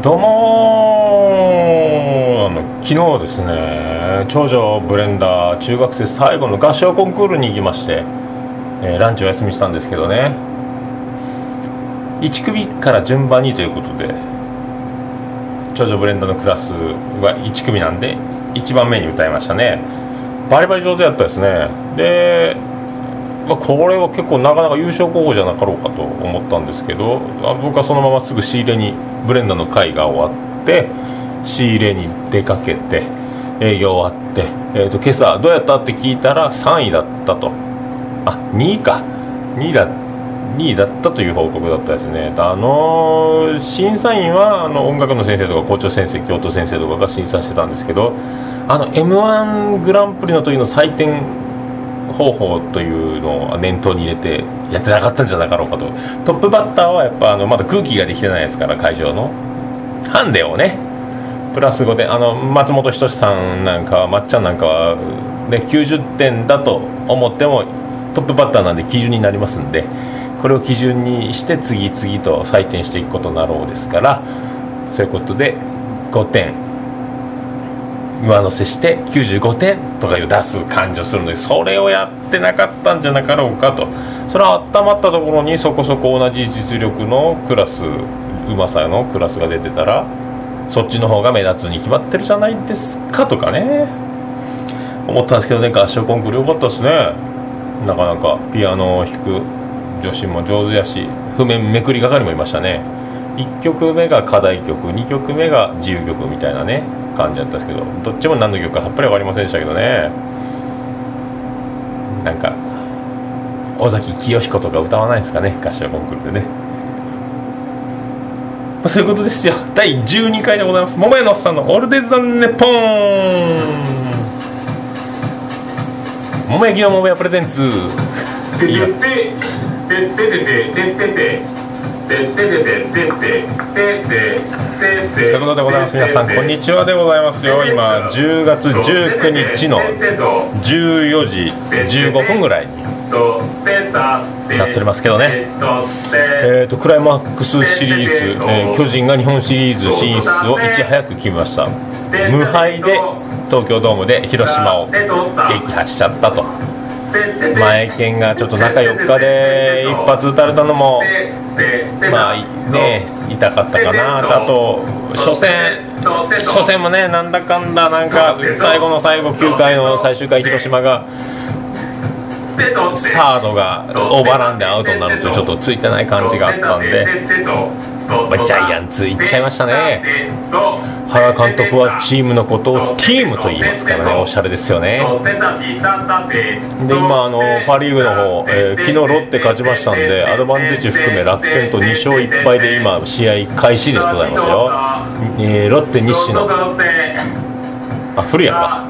どうもあの昨日ですね長女ブレンダー中学生最後の合唱コンクールに行きまして、えーランチお休みしたんですけどね。1組から順番にということで長女ブレンダーのクラスは1組なんで1番目に歌いましたね。バリバリ上手やったですね。で、まあ、これは結構なかなか優勝候補じゃなかろうかと思ったんですけどあ僕はそのまますぐ仕入れにブレンダーの会が終わって仕入れに出かけて営業終わって、えー、と今朝どうやったって聞いたら3位だったと。あ2位か。2位だ2位だったという報告だったですね。あの審査員はあの音楽の先生とか校長先生教頭先生とかが審査してたんですけどあの m 1グランプリの時の採点方法というのを念頭に入れてやってなかったんじゃなかろうかと。トップバッターはやっぱあのまだ空気ができてないですから会場の。ハンデをね。プラス5点あの松本人志さんなんかはまっちゃんなんかは、ね、90点だと思ってもトップバッターなんで基準になりますんでこれを基準にして次々と採点していくことになろうですからそういうことで5点。上乗せして95点とかいう出す感じをするのでそれをやってなかったんじゃなかろうかと。それは温まったところにそこそこ同じ実力のクラスうまさのクラスが出てたらそっちの方が目立つに決まってるじゃないですかとかね。思ったんですけどね合唱コンクール良かったですね。なかなかピアノを弾く女子も上手やし譜面めくり係もいましたね。1曲目が課題曲2曲目が自由曲みたいなね。感じだったんですけどどっちも何の曲かさっぱり分かりませんでしたけどね。なんか尾崎清彦とか歌わないですかね合唱コンクールでね。まあ、そういうことですよ。第12回でございます。桃屋のおっさんのオールデイズ・ザ・ネポン桃焼きの桃屋プレゼンツ。いいよそういうことでございます。皆さんこんにちはでございますよ。今10月19日の14時15分ぐらいになっておりますけどね。えー、とクライマックスシリーズ、えー巨人が日本シリーズ進出をいち早く決めました。無敗で東京ドームで広島を撃破しちゃったと。前剣がちょっと中4日で一発打たれたのもまあいね痛かったかな。あと初戦初戦もねなんだかんだなんか最後の最後9回の最終回広島がサードがオーバーランでアウトになるとちょっとついてない感じがあったんで、まあジャイアンツいっちゃいましたね。原監督はチームのことをチームと言いますからね。おしゃれですよね。で今あのパ・リーグの方、えー昨日ロッテ勝ちましたんでアドバンテージ含め楽天と2勝1敗で今試合開始でございますよ、えーロッテ西野あ古谷か。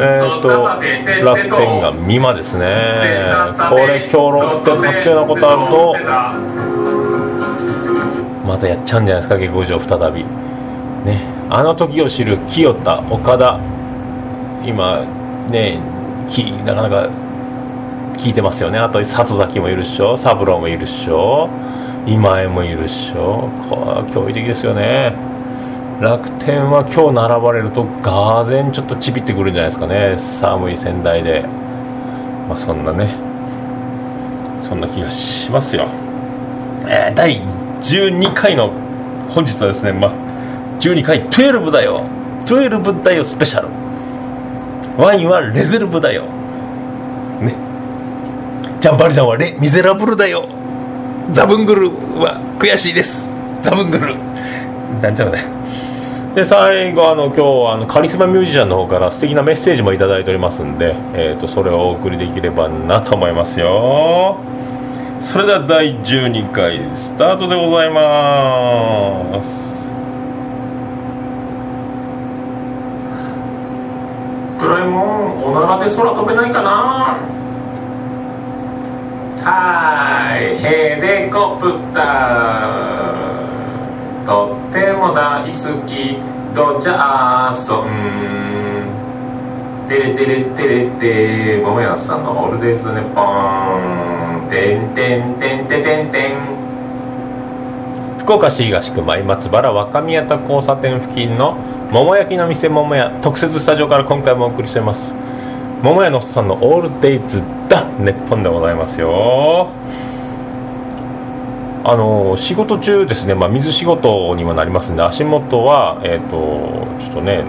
えー、と楽天が美馬ですね。これ今日ロッテ勝つようなことあるとまたやっちゃうんじゃないですか下克上再び。ねあの時を知る清田岡田今ねきなかなか聞いてますよね。あと里崎もいるっしょ三郎もいるっしょ今江もいるっしょ。これは驚異的ですよね。楽天は今日並ばれるとがぜんちょっとちびってくるんじゃないですかね。寒い仙台で。まあそんなね。そんな気がしますよ、えー第12回の本日はですねまあ12回12だよ。12だよスペシャルワインはレゼルブだよ。ね。ジャンバルジャンはレ・ミゼラブルだよ。ザブングルは悔しいです。ザブングル。なんちゃらねで最後あの今日あのカリスマミュージシャンの方から素敵なメッセージもいただいておりますんで、えー、とそれをお送りできればなと思いますよ。それでは第12回スタートでございます。ドラえもんおならで空飛べないかな。はーい。ヘレコプター。とっても大好きドジャーソン。テレテレテレテ桃屋さんのオールデイズネポン。テンテンテンテンテンテン福岡市東区前松原若宮田交差点付近の桃焼きの店桃屋特設スタジオから今回もお送りしています。桃屋のおっさんのオールデイズだ日本でございますよ。あの仕事中ですね、まあ、水仕事にもなりますんで足元は、えーと、ちょっとね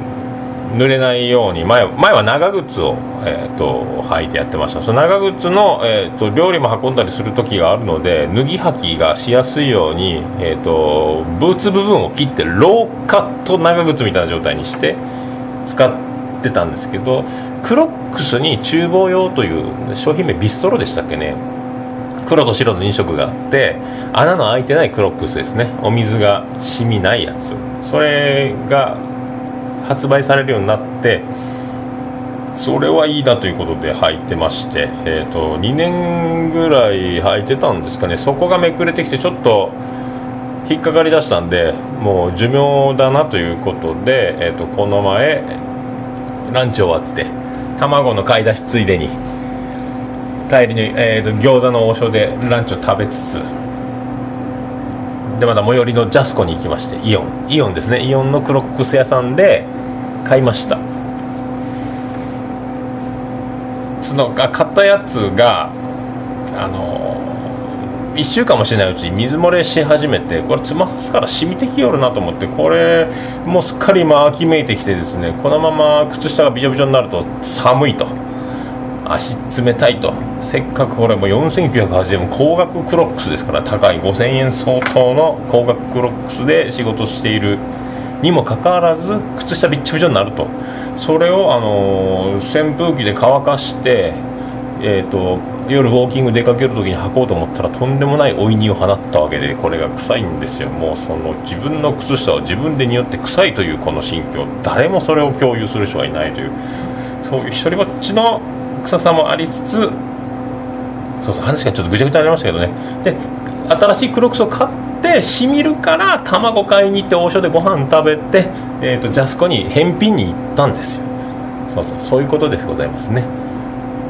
濡れないように前前は長靴を、えーと、履いてやってました。その長靴の、えーと、料理も運んだりする時があるので脱ぎ履きがしやすいように、えー、とブーツ部分を切ってローカット長靴みたいな状態にして使ってたんですけどクロックスに厨房用という商品名ビストロでしたっけね。黒と白の2色があって穴の開いてないクロックスですね。お水が染みないやつ。それが発売されるようになってそれはいいなということで履いてまして、えーと、2年ぐらい履いてたんですかね。そこがめくれてきてちょっと引っかかりだしたんでもう寿命だなということで、えーと、この前ランチ終わって卵の買い出しついでに帰りに、えーと、餃子の王将でランチを食べつつでまた最寄りのジャスコに行きましてイオン。イオンですね。イオンのクロックス屋さんで買いました。その買ったやつがあの1週間もしないうちに水漏れし始めてこれつま先から染みてきよるなと思ってこれもうすっかり今秋めいてきてですねこのまま靴下がびちょびちょになると寒いと。足冷たいと。せっかくこれも4980円高額クロックスですから高い5000円相当の高額クロックスで仕事しているにもかかわらず靴下びっちょびちょになると。それを、あの扇風機で乾かして、えーと、夜ウォーキング出かける時に履こうと思ったらとんでもないおいにを放ったわけでこれが臭いんですよ。もうその自分の靴下を自分で匂って臭いというこの心境。誰もそれを共有する人はいないという。そういう一人ぼっちの臭さもありつつそうそう話がちょっとぐちゃぐちゃになりましたけどね。で新しいクロックスを買ってしみるから卵買いに行って王将でご飯食べて、えーと、ジャスコに返品に行ったんですよ。そうそうそういうことでございますね。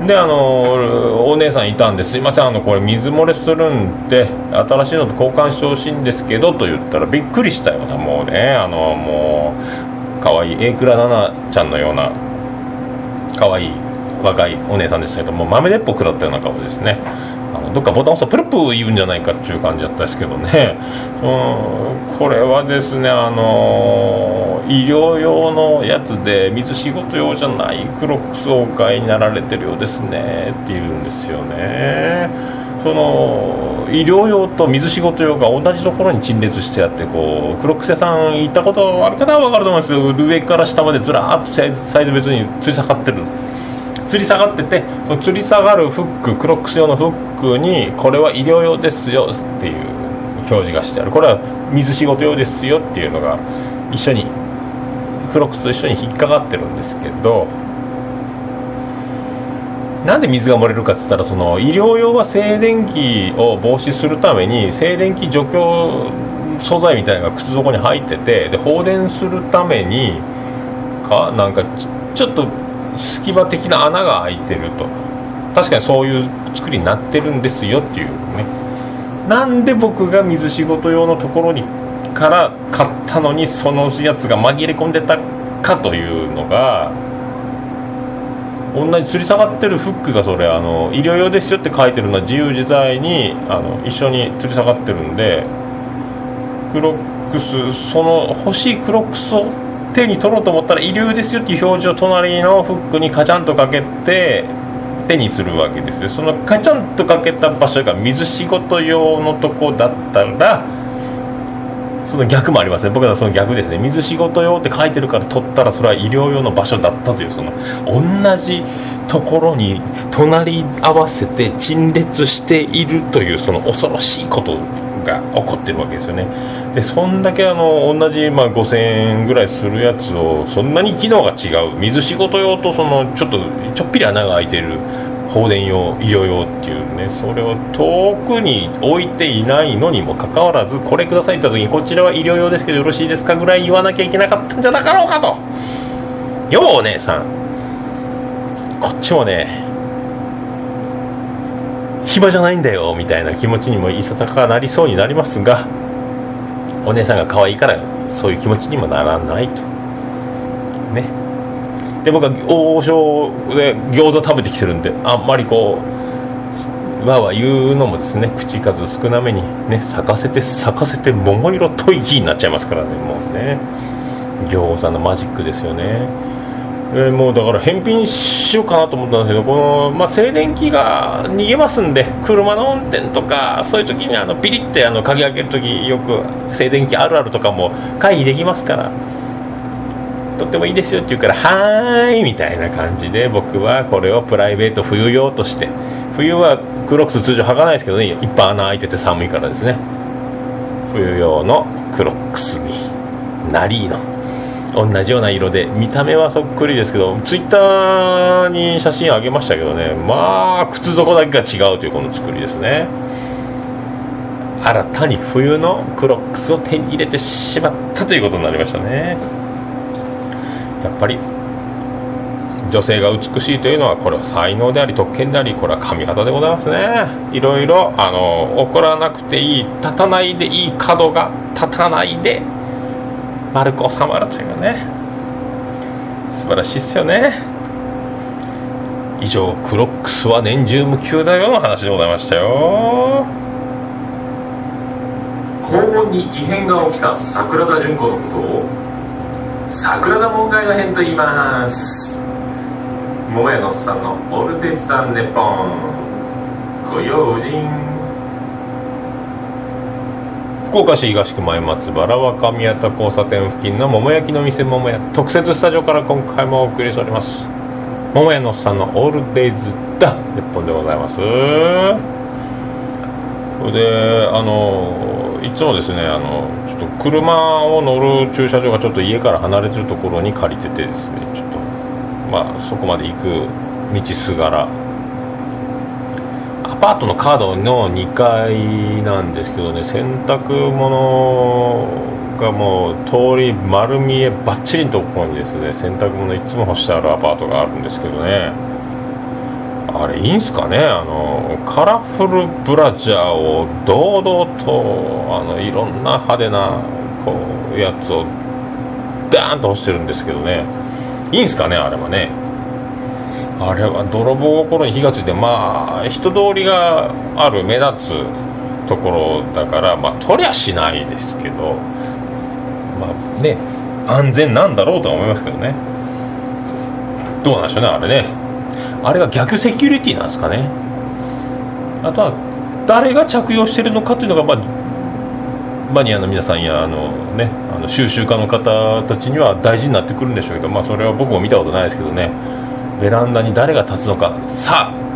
であのお姉さんいたんです。いませんあのこれ水漏れするんで新しいのと交換してほしいんですけどと言ったらびっくりしたようなもうねあのもう可愛い榮倉奈々ちゃんのような可愛い若いお姉さんでしたけども豆鉄砲食らったような顔ですね。あのどっかボタン押すとプルプル言うんじゃないかっていう感じだったですけどね。うんこれはですねあの医療用のやつで水仕事用じゃないクロックスをお買いになられてるようですねって言うんですよね。その医療用と水仕事用が同じところに陳列してあってこうクロックス屋さん行ったことある方は分かると思うんですけど上から下までずらーっとサイズ別に吊り下がってる吊り下がっててその吊り下がるフッククロックス用のフックにこれは医療用ですよっていう表示がしてある。これは水仕事用ですよっていうのが一緒にクロックスと一緒に引っかかってるんですけどなんで水が漏れるかっつったらその医療用は静電気を防止するために静電気除去素材みたいなのが靴底に入っててで放電するためにかなんかちょっと隙間的な穴が開いてると。確かにそういう作りになってるんですよっていうね。なんで僕が水仕事用のところにから買ったのにそのやつが紛れ込んでたかというのが同じ吊り下がってるフックがそれあの医療用ですよって書いてるのは自由自在にあの一緒に吊り下がってるんでクロックスその欲しいクロックスを手に取ろうと思ったら医療ですよっていう表示を隣のフックにカチャンとかけて手にするわけですよ。そのカチャンとかけた場所が水仕事用のとこだったらその逆もありますね。僕はその逆ですね。水仕事用って書いてるから取ったらそれは医療用の場所だったというその同じところに隣り合わせて陳列しているというその恐ろしいことが起こってるわけですよね。でそんだけあの同じ、まあ、5000円ぐらいするやつをそんなに機能が違う。水仕事用とそのちょっとちょっぴり穴が開いてる放電用医療用っていうねそれを遠くに置いていないのにもかかわらずこれくださいって言った時にこちらは医療用ですけどよろしいですかぐらい言わなきゃいけなかったんじゃなかろうかと。ようお姉さん。こっちもね暇じゃないんだよみたいな気持ちにもいささかなりそうになりますがお姉さんが可愛いからそういう気持ちにもならないと。ね。で僕は王将で餃子食べてきてるんであんまりこうわわ言うのもですね口数少なめにね咲かせて咲かせて桃色吐息になっちゃいますからねもうね。餃子のマジックですよね。えー、もうだから返品しようかなと思ったんですけどこの、まあ、静電気が逃げますんで車の運転とかそういう時にあのピリッてあの鍵開ける時よく静電気あるあるとかも回避できますから。とってもいいですよって言うから「はーい」みたいな感じで僕はこれをプライベート冬用として。冬はクロックス通常履かないですけどねいっぱい穴開いてて寒いからですね。冬用のクロックスにナリーノ同じような色で。見た目はそっくりですけどツイッターに写真あげましたけどね。まあ靴底だけが違うというこの作りですね。新たに冬のクロックスを手に入れてしまったということになりましたね。やっぱり女性が美しいというのはこれは才能であり特権でありこれは髪型でございますね。いろいろあの怒らなくていい立たないでいい角が立たないで丸く収まるというね素晴らしいっすよね。以上クロックスは年中無休だよの話でございましたよ。高温に異変が起きた桜田淳子のことを桜田門外の変と言います。桃屋のおっさんのオルテツダンネポン。ご用心。福岡市東区前松原若宮田交差点付近の桃焼きの店桃屋特設スタジオから今回もお送りしております。桃屋のおっさんのオールデイズだ日本でございます。それであのいつもですねあのちょっと車を乗る駐車場がちょっと家から離れてるところに借りててですねちょっとまあそこまで行く道すがらパートのカードの2階なんですけどね洗濯物がもう通り丸見えばっちりのところにですね洗濯物いつも干してあるアパートがあるんですけどね。あれいいんすかねあのカラフルブラジャーを堂々とあのいろんな派手なこうやつをダーンと干してるんですけどね。いいんすかねあれはね。あれは泥棒心に火がついてまあ人通りがある目立つところだからまあ取りゃしないですけどまあね安全なんだろうとは思いますけどね。どうなんでしょうねあれね。あれが逆セキュリティなんですかね。あとは誰が着用してるのかというのがまあマニアの皆さんやあの、ね、あの収集家の方たちには大事になってくるんでしょうけど、まあ、それは僕も見たことないですけどね。ベランダに誰が立つのか。さあ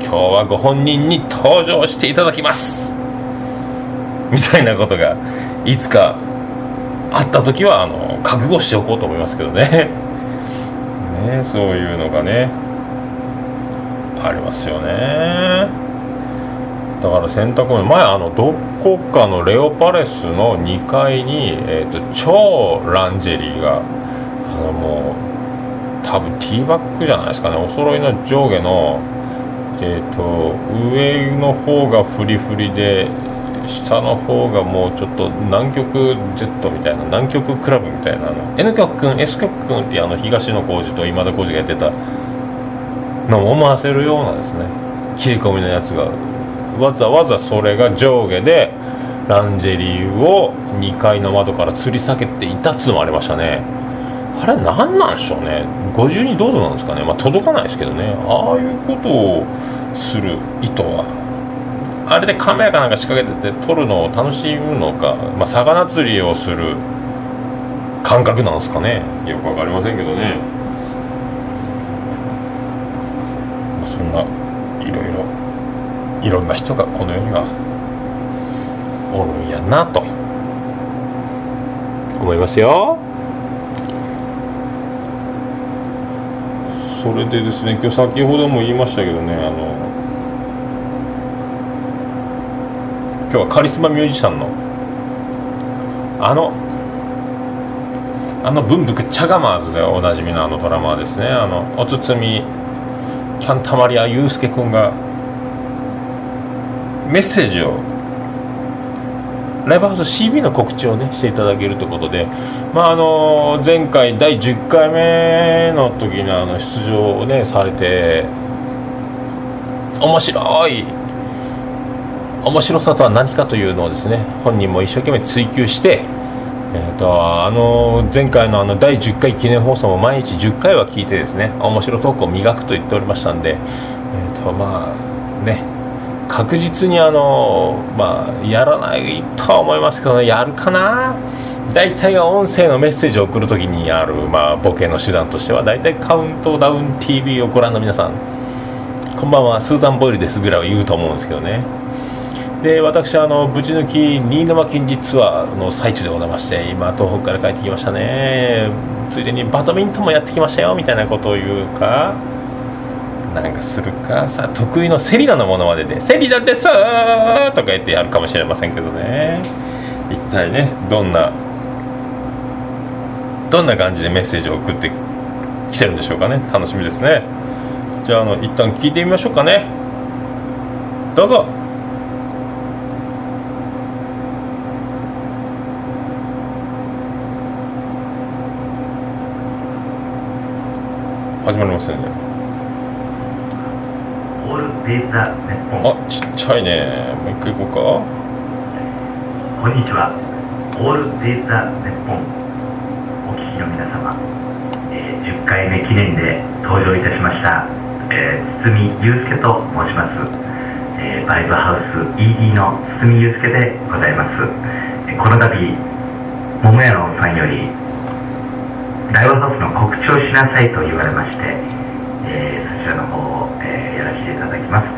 今日はご本人に登場していただきます。みたいなことがいつかあった時はあの覚悟しておこうと思いますけどね。ねそういうのがねありますよね。だから洗濯物前あのどこかのレオパレスの2階に、えーと、超ランジェリーがあのもう多分ティーバッグじゃないですかね。お揃いの上下のえっ、ー、と上の方がフリフリで下の方がもうちょっと南極 Z みたいな南極クラブみたいなの N 極くん S 極くんってあの東野幸治と今田耕司がやってたのを思わせるようなですね切り込みのやつがわざわざそれが上下でランジェリーを2階の窓から吊り下げていたっつうのもありましたね。あれ何なんでしょうね。50人どうぞなんですかね。まあ届かないですけどね。ああいうことをする意図は。あれでカメラかなんか仕掛けてて撮るのを楽しむのか、まあ、魚釣りをする感覚なんですかね。よく分かりませんけどね、まあ、そんないろいろいろんな人がこの世にはおるんやなと思いますよ。それでですね今日先ほども言いましたけどねあの今日はカリスマミュージシャンのあのあの文福チャガマーズでおなじみのあのドラマーですね。あのおつつみキャンタマリアユースケ君がメッセージをライブハウス CB の告知をねしていただけるということで、まあ、あの前回第10回目の時にあの出場をねされて面白い面白さとは何かというのをですね本人も一生懸命追求してえーと、あの前回のあの第10回記念放送も毎日10回は聞いてですね面白トークを磨くと言っておりましたんで、えーとまあね、確実にあの、まあ、やらないとは思いますけど、ね、やるかな？大体は音声のメッセージを送るときにある、まあ、ボケの手段としては大体カウントダウン TV をご覧の皆さん。こんばんは。スーザン・ボイルですぐらいは言うと思うんですけどね。で私あのぶち抜き新沼近日ツアーの最中でございまして今東北から帰ってきましたね。ついでにバドミントンもやってきましたよみたいなことを言うか。なんかするか？さ得意のセリナのものまでで「セリナです!」とか言ってやるかもしれませんけどね。一体ねどんなどんな感じでメッセージを送ってきてるんでしょうかね。楽しみですね。じゃああの一旦聞いてみましょうかね。どうぞ。始まりますよねオールデータネッポンあちっちゃいね。もう一回行こうか。こんにちは。オールデータネッポンお聞きの皆様、えー、10回目記念で登場いたしました、えー、堤祐介と申します、えー、バイブハウス ED の堤祐介でございます、えー、この度桃屋のさんよりライブハウスの告知をしなさいと言われまして、えー、そちらの方を、らせていただきます、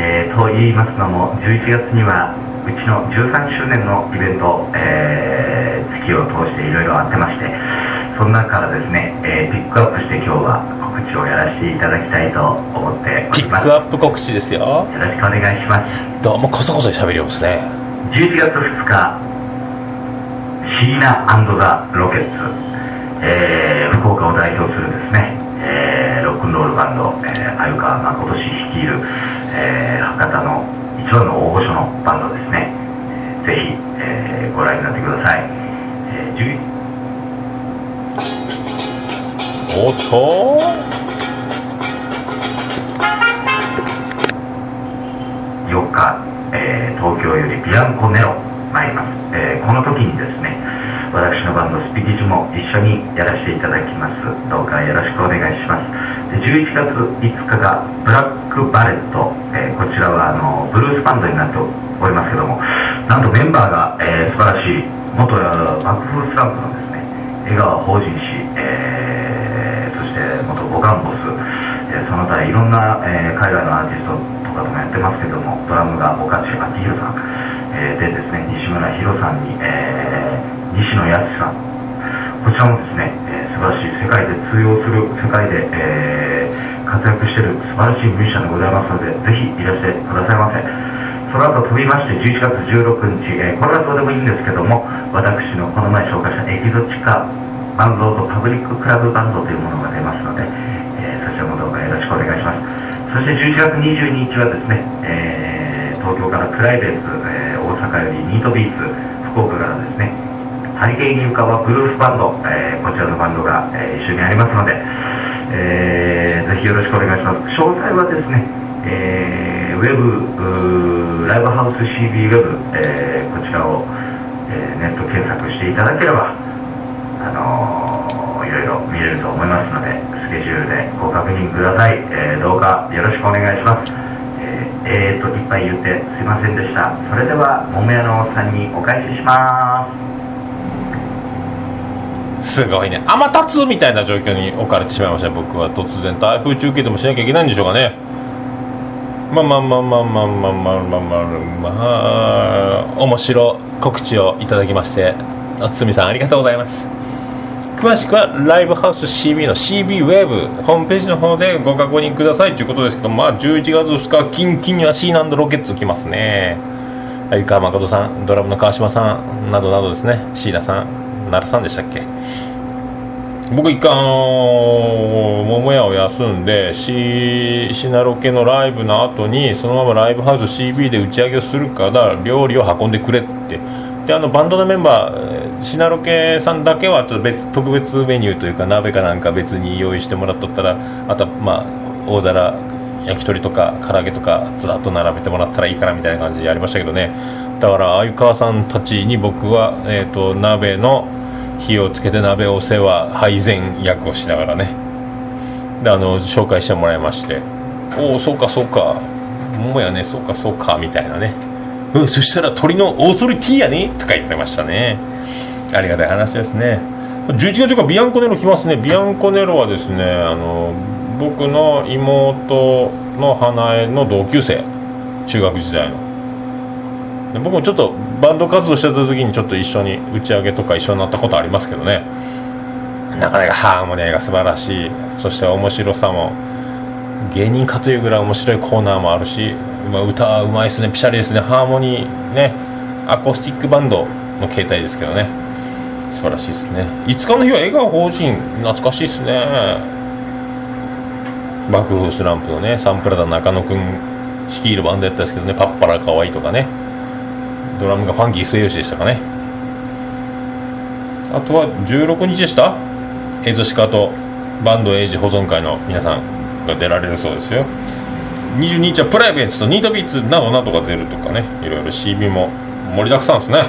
えー、と言いますのも11月にはうちの13周年のイベント、えー、月を通していろいろあってましてその中からですね、えー、ピックアップして今日は告知をやらせていただきたいと思ってピックアップ告知ですよ。よろしくお願いします。どうもこそこそ喋りますね。11月2日シーナザ・ロケッツえー、福岡を代表するですね、えー、ロックンロールバンド、えー、鮎川誠氏率いる、えー、博多の一番の大御所のバンドですね、ぜひ、えー、ご覧になってください、えー、おっと。4日、えー、東京よりビアンコネロ参ります、えー、この時にですね私のバンドスピキジも一緒にやらせていただきます。どうかよろしくお願いします。11月5日がブラックバレット、えー、こちらはあのブルースバンドになっておりますけどもなんとメンバーが、えー、素晴らしい元幕府スランプのですね江川法人氏、えー、そして元ボカンボス、えー、その他いろんな、えー、海外のアーティストとかともやってますけどもドラムが岡地明宏さん、えー、でですね西村宏さんに、えー西野康さん。こちらもですね、素晴らしい世界で通用する世界で、えー、活躍している素晴らしいミュージシャンでございますのでぜひいらしてくださいませ。その後飛びまして11月16日、えー、これはどうでもいいんですけども私のこの前紹介したエキゾチカバンドとパブリッククラブバンドというものが出ますので、えー、そちらもどうかよろしくお願いします。そして11月22日はですね、えー、東京からプライベート、えー、大阪よりニートビーツ福岡からですねハリケーン床はブルースバンド、えー、こちらのバンドが、えー、一緒にありますので、えー、ぜひよろしくお願いします。詳細はですね、えー、ウェブライブハウス CB ウェブ、えー、こちらを、えー、ネット検索していただければあのー、いろいろ見れると思いますのでスケジュールでご確認ください、えー、どうかよろしくお願いします。えー、といっぱい言ってすいませんでした。それでは桃屋のおっさんにお返しします。すごいね。天達みたいな状況に置かれてしまいました僕は。突然台風中継でもしなきゃいけないんでしょうかね。まあまあまあまあまあまあまあまあまあまあ面白告知をいただきましておつみさんありがとうございます詳しくはライブハウス CB の CB ウェブホームページの方でご確認くださいということですけどまあ11月2日キンキンには C ナンドロケッツ来ますね相川誠さんドラムの川島さんなどなどですね椎名さん奈良さんでしたっけ？僕一回あのー、桃屋を休んでシシナロケのライブの後にそのままライブハウス CB で打ち上げをするから料理を運んでくれって。であのバンドのメンバーシナロケさんだけはちょっと別特別メニューというか鍋かなんか別に用意してもらっとったらあとはまあ大皿焼き鳥とか唐揚げとかずらっと並べてもらったらいいかなみたいな感じでやりましたけどね。だから鮎川さんたちに僕は、えーと、鍋の火をつけて鍋お世話配膳役をしながらね。であの紹介してもらいまして。おおそうかそうか。もやね。そうかそうかみたいなね。うんそしたら鳥のオーソリティーやね。とか言われましたね。ありがたい話ですね。11月からビアンコネロ来ますね。ビアンコネロはですねあの僕の妹の花江の同級生。中学時代の。僕もちょっとバンド活動してた時にちょっと一緒に打ち上げとか一緒になったことありますけどね。なかなかハーモニーが素晴らしい。そして面白さも芸人かというぐらい面白いコーナーもあるし、まあ、歌はうまいですねピシャリですね。ハーモニーね。アコースティックバンドの形態ですけどね。素晴らしいですね。5日の日は笑顔法人懐かしいですね。爆風スランプのねサンプラダ中野くん率いるバンドやったんですけどね。パッパラかわいいとかね。ドラムがファンキー末吉でしたかね。あとは16日でした。エゾシカとバンドエイジ保存会の皆さんが出られるそうですよ。22日はプライベートとニートビーツなどなどが出るとかね。いろいろ CB も盛りだくさんですね。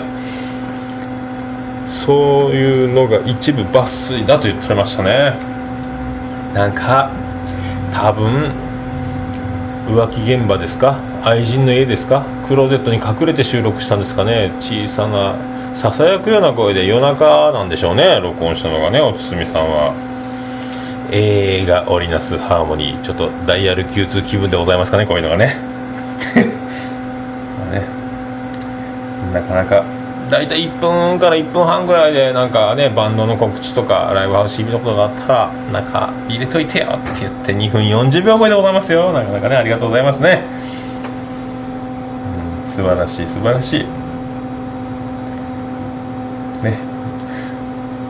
そういうのが一部抜粋だと言ってましたね。なんか多分浮気現場ですか？愛人の家ですか？クローゼットに隠れて収録したんですかね？小さなささやくような声で。夜中なんでしょうね。録音したのがねおつすみさんは。映画織りなすハーモニー。ちょっとダイヤル Q2 気分でございますかね？こういうのがね。ね。なかなか。大体1分から1分半ぐらいでなんかねバンドの告知とかライブハウス CB のことがあったらなんか入れといてよって言って2分40秒超えでございますよ。なかなかねありがとうございますね、素晴らしい素晴らしい。ね。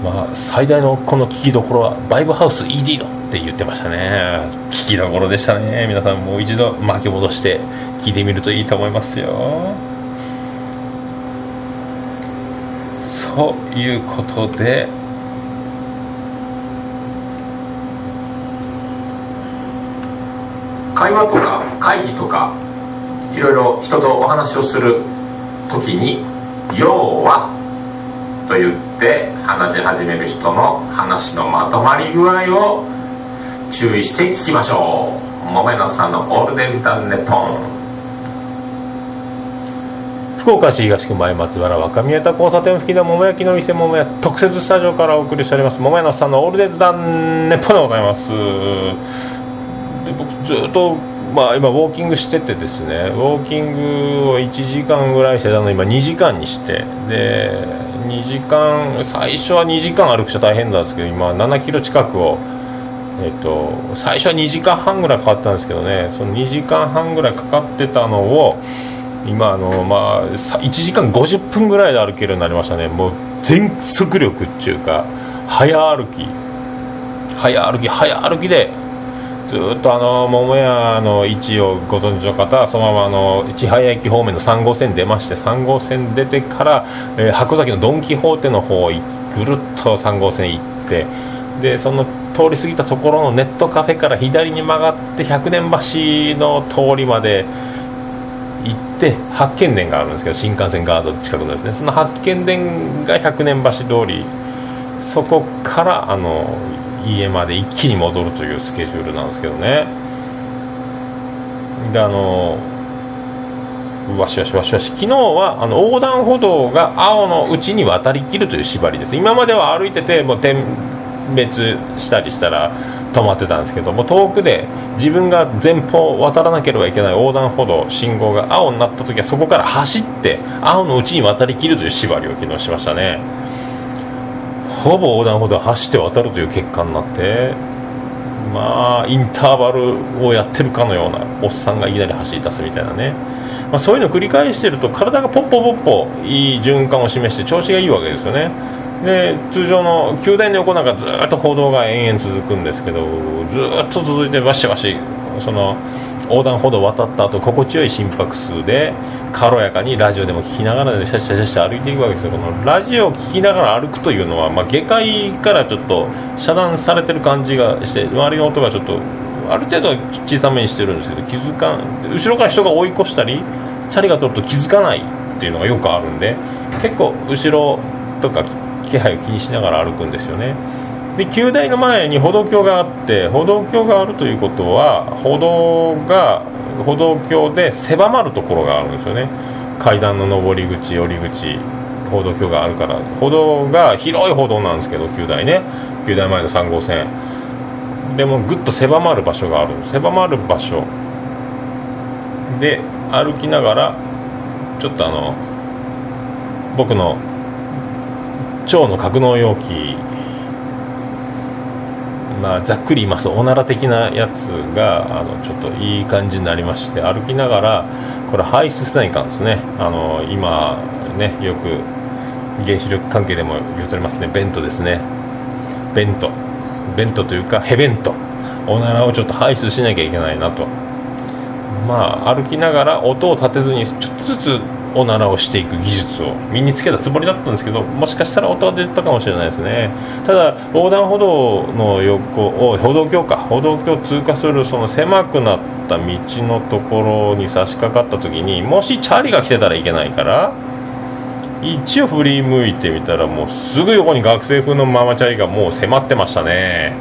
まあ最大のこの聞きどころはバイブハウス ED のって言ってましたね。聞きどころでしたね。皆さんもう一度巻き戻して聞いてみるといいと思いますよ。ということで会話とか会議とかいろいろ人とお話をする時に「要は」と言って話し始める人の話のまとまり具合を注意して聞きましょう。桃野さんの「オールデイズ・ダン・ネポン」福岡市東区前松原若宮田交差点付近の桃焼きの店桃屋特設スタジオからお送りしております。桃屋のさんのオールデイズダンネポでございます。で僕ずっとまあ今ウォーキングしててですねウォーキングを1時間ぐらいしてたの今2時間にしてで2時間最初は2時間歩くと大変なんですけど今7キロ近くをえっと最初は2時間半ぐらいかかったんですけどねその2時間半ぐらいかかってたのを今あのまあ1時間50分ぐらいで歩けるようになりましたね。もう全速力っていうか早歩き。早歩き早歩きでずっとあの桃屋の位置をご存知の方はそのままあの千早駅方面の3号線出まして3号線出てから、えー、箱崎のドン・キホーテの方ぐるっと3号線行ってでその通り過ぎたところのネットカフェから左に曲がって百年橋の通りまで行って八犬伝があるんですけど新幹線ガード近くのですね。その八犬伝が百年橋通りそこからあの家まで一気に戻るというスケジュールなんですけどね。であのわしわしわしわし。昨日はあの横断歩道が青のうちに渡りきるという縛りです。今までは歩いててもう点滅したりしたら止まってたんですけども遠くで自分が前方渡らなければいけない横断歩道信号が青になった時はそこから走って青のうちに渡りきるという縛りを昨日しましたね。ほぼ横断歩道を走って渡るという結果になってまあインターバルをやってるかのようなおっさんがいきなり走り出すみたいなね、まあ、そういうのを繰り返してると体がポッポポッポいい循環を示して調子がいいわけですよねで通常の宮殿の横なんかずっと歩道が延々続くんですけどずっと続いてバシバシその横断歩道を渡った後心地よい心拍数で軽やかにラジオでも聞きながらでシャシャシャシャ歩いていくわけですよ。このラジオを聞きながら歩くというのは、まあ、下界からちょっと遮断されてる感じがして周りの音がちょっとある程度小さめにしてるんですけど気づかん後ろから人が追い越したりチャリが通ると気づかないっていうのがよくあるんで結構後ろとか気配を気にしながら歩くんですよね。で旧大の前に歩道橋があって歩道橋があるということは歩道が歩道橋で狭まるところがあるんですよね。階段の上り口降り口歩道橋があるから。歩道が広い歩道なんですけど旧大ね。旧大前の3号線。でもぐっと狭まる場所がある。狭まる場所。で歩きながらちょっとあの僕の腸の格納容器まあ、ざっくり言いますとおなら的なやつがあのちょっといい感じになりまして歩きながらこれ排出せないかんですね。あの今ねよく原子力関係でも言うとりますね。ベントですね。ベント。ベントというかヘベント。おならをちょっと排出しなきゃいけないなと。まあ歩きながら音を立てずにちょっとずつおならをしていく技術を身につけたつもりだったんですけどもしかしたら音は出てたかもしれないですね。ただ横断歩道の横を歩道橋か歩道橋を通過するその狭くなった道のところに差し掛かった時にもしチャリが来てたらいけないから一応振り向いてみたらもうすぐ横に学生風のママチャリがもう迫ってましたね。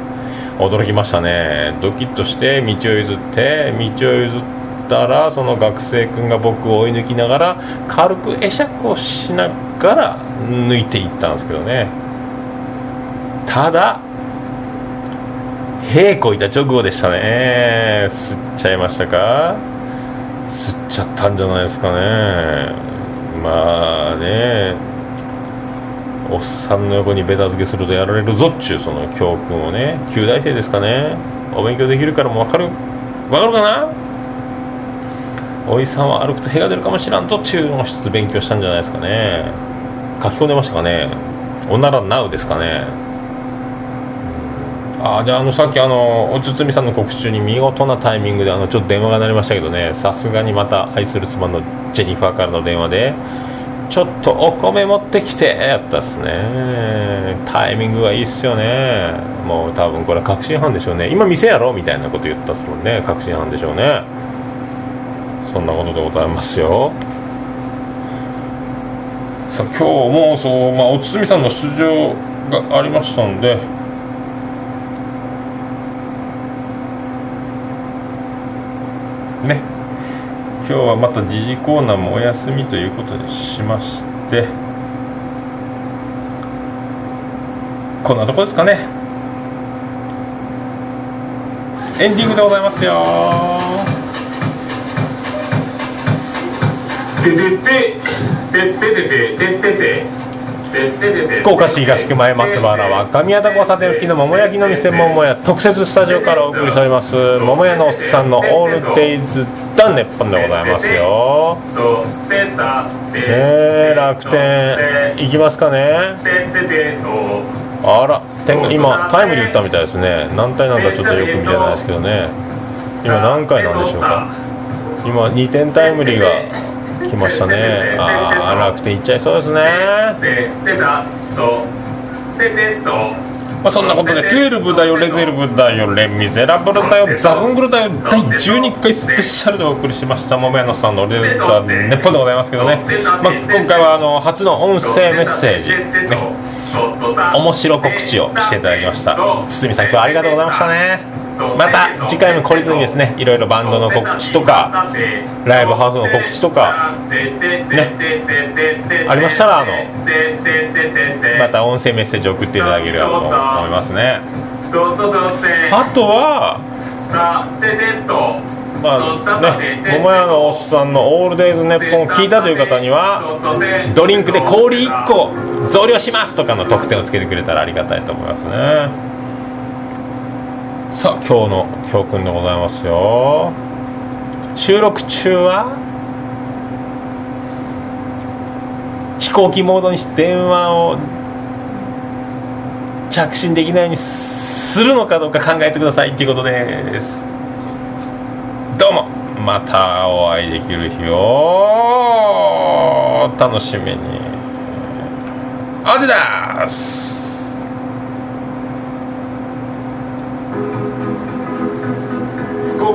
驚きましたね。ドキッとして道を譲って道を譲ってったらその学生君が僕を追い抜きながら軽く会釈をしながら抜いていったんですけどね。ただ屁こいた直後でしたね。吸っちゃいましたか？吸っちゃったんじゃないですかね。まあね。おっさんの横にベタ付けするとやられるぞっちゅうその教訓をね。9大生ですかね。お勉強できるからもう分かる。分かるかな？おいさんは歩くと屁が出るかもしらんとっていうのを一つ勉強したんじゃないですかね。書き込んでましたかね。おならなうですかね。あじゃああのさっきあのおつつみさんの告知中に見事なタイミングであのちょっと電話が鳴りましたけどね。さすがにまた愛する妻のジェニファーからの電話でちょっとお米持ってきてやったっすね。タイミングがいいっすよね。もう多分これは確信犯でしょうね。今店やろみたいなこと言ったっすもんね。確信犯でしょうね。そんなことでございますよ。さあ今日もそう、まあ、おつみさんの出場がありましたんで。ね。今日はまた時事コーナーもお休みということにしまして。こんなとこですかね。エンディングでございますよ。福岡市東区前松原は神谷田交差点付近の桃焼きの店桃屋特設スタジオからお送りしております桃屋のおっさんのオールデイズダンネッポンでございますよねえ楽天行きますかねあら今タイムリー打ったみたいですね何体なんだちょっとよく見てないですけどね今何回なんでしょうか今2点タイムリーが来ましたね。ああ楽天いっちゃいそうですね。まあそんなことで12だよレゼルブだよレ・ミゼラブルだよザブングルだよ第12回スペシャルでお送りしました桃屋のさんのレゼルダネッポンでございますけどね、まあ、今回はあの初の音声メッセージ、ね、面白告知をしていただきました。堤さん今日はありがとうございましたねまた次回も懲りずにですねいろいろバンドの告知とかライブハウスの告知とかねありましたらあのまた音声メッセージ送っていただければと思いますねあとはまあね、桃屋のおっさんの「オールデイズネッポン」を聞いたという方にはドリンクで氷1個増量しますとかの特典をつけてくれたらありがたいと思いますね。さあ今日の教訓でございますよ。収録中は飛行機モードにして電話を着信できないようにするのかどうか考えてくださいっていうことです。どうもまたお会いできる日を楽しみに。アディダス福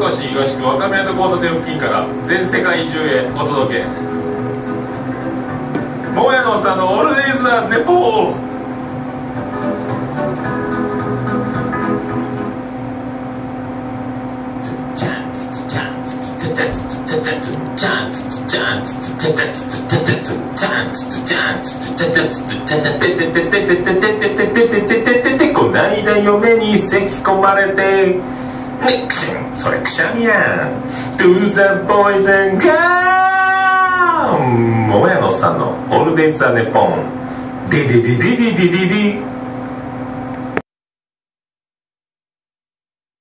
岡市東区若宮と交差点付近から全世界中へお届け。桃屋のさんのオールデイズ・ザ・ネポー。こないだ嫁に咳き込まれてねくしんそれくしゃみや。ん To the boys and girls 桃屋のおっさんのオールデイズ・ザ・ネポン。デデデデデデデデ